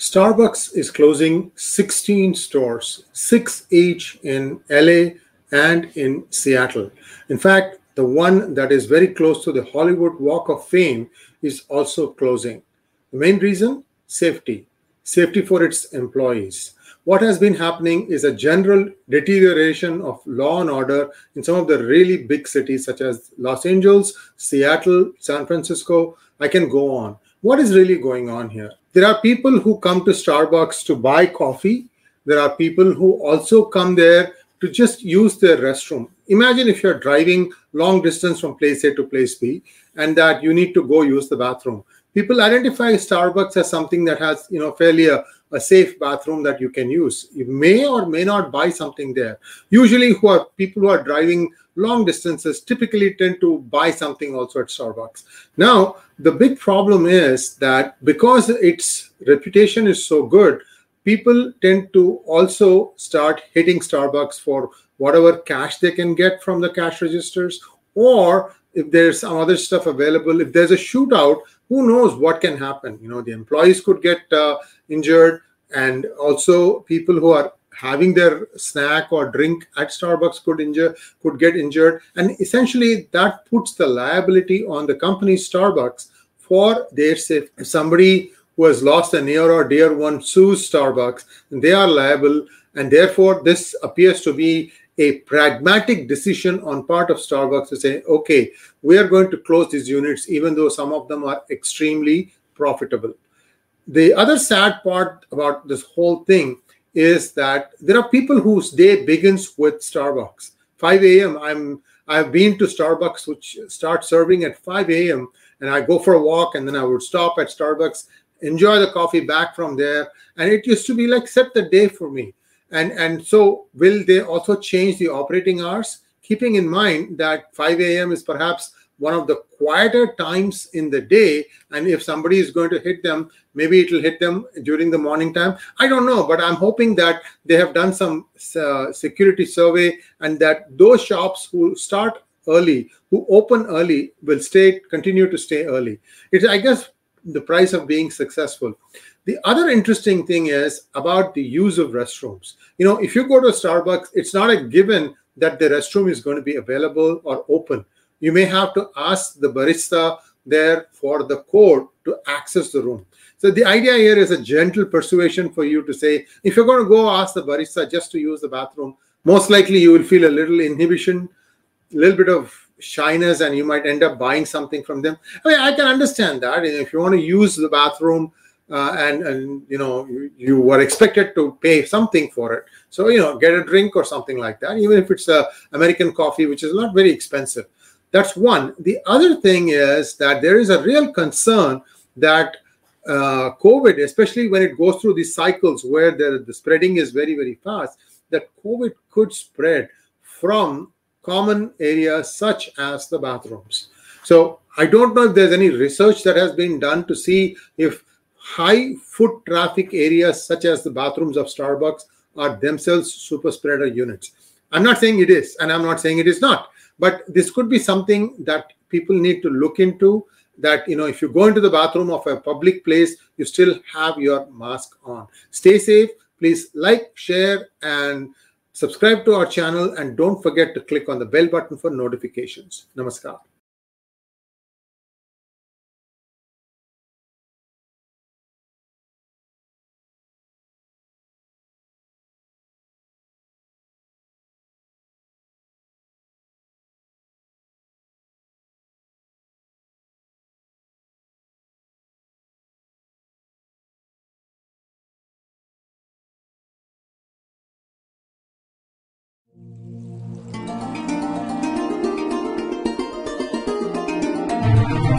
Starbucks is closing 16 stores, six each in LA and in Seattle. In fact, the one that is very close to the Hollywood Walk of Fame is also closing. The main reason? Safety. Safety for its employees. What has been happening is a general deterioration of law and order in some of the really big cities, such as Los Angeles, Seattle, San Francisco. I can go on. What is really going on here? There are people who come to Starbucks to buy coffee. There are people who also come there to just use their restroom. Imagine if you're driving long distance from place A to place B and that you need to go use the bathroom. People identify Starbucks as something that has, you know, fairly a, a safe bathroom that you can use. You may or may not buy something there. Usually, who are people who are driving long distances typically tend to buy something also at Starbucks. Now, the big problem is that because its reputation is so good, people tend to also start hitting Starbucks for whatever cash they can get from the cash registers, or if there's some other stuff available, if there's a shootout, who knows what can happen? You know, the employees could get uh, injured, and also people who are having their snack or drink at Starbucks could injure could get injured, and essentially that puts the liability on the company Starbucks for their safety. If somebody who has lost a near or dear one sues Starbucks, they are liable, and therefore this appears to be a pragmatic decision on part of Starbucks to say, okay, we are going to close these units, even though some of them are extremely profitable. The other sad part about this whole thing is that there are people whose day begins with Starbucks. 5 a.m. I'm I've been to Starbucks, which start serving at 5 a.m. and I go for a walk and then I would stop at Starbucks enjoy the coffee back from there and it used to be like set the day for me and and so will they also change the operating hours? Keeping in mind that 5 a.m is perhaps one of the quieter times in the day and if somebody is going to hit them maybe it will hit them during the morning time. I don't know but i'm hoping that they have done some uh, security survey and that those shops who start early who open early will stay continue to stay early. It's i guess the price of being successful. The other interesting thing is about the use of restrooms. You know, if you go to Starbucks, it's not a given that the restroom is going to be available or open. You may have to ask the barista there for the code to access the room. So the idea here is a gentle persuasion for you to say, if you're going to go ask the barista just to use the bathroom, most likely you will feel a little inhibition, a little bit of shyness and you might end up buying something from them. I mean, I can understand that. If you want to use the bathroom uh, and, and, you know, you, you, were expected to pay something for it. So, you know, get a drink or something like that, even if it's a American coffee, which is not very expensive. That's one. The other thing is that there is a real concern that uh, COVID, especially when it goes through these cycles where the, the spreading is very, very fast, that COVID could spread from common areas such as the bathrooms. So I don't know if there's any research that has been done to see if high foot traffic areas such as the bathrooms of Starbucks are themselves super spreader units. I'm not saying it is, and I'm not saying it is not, but this could be something that people need to look into. That you know, if you go into the bathroom of a public place, you still have your mask on. Stay safe. Please like, share, and Subscribe to our channel and don't forget to click on the bell button for notifications. Namaskar.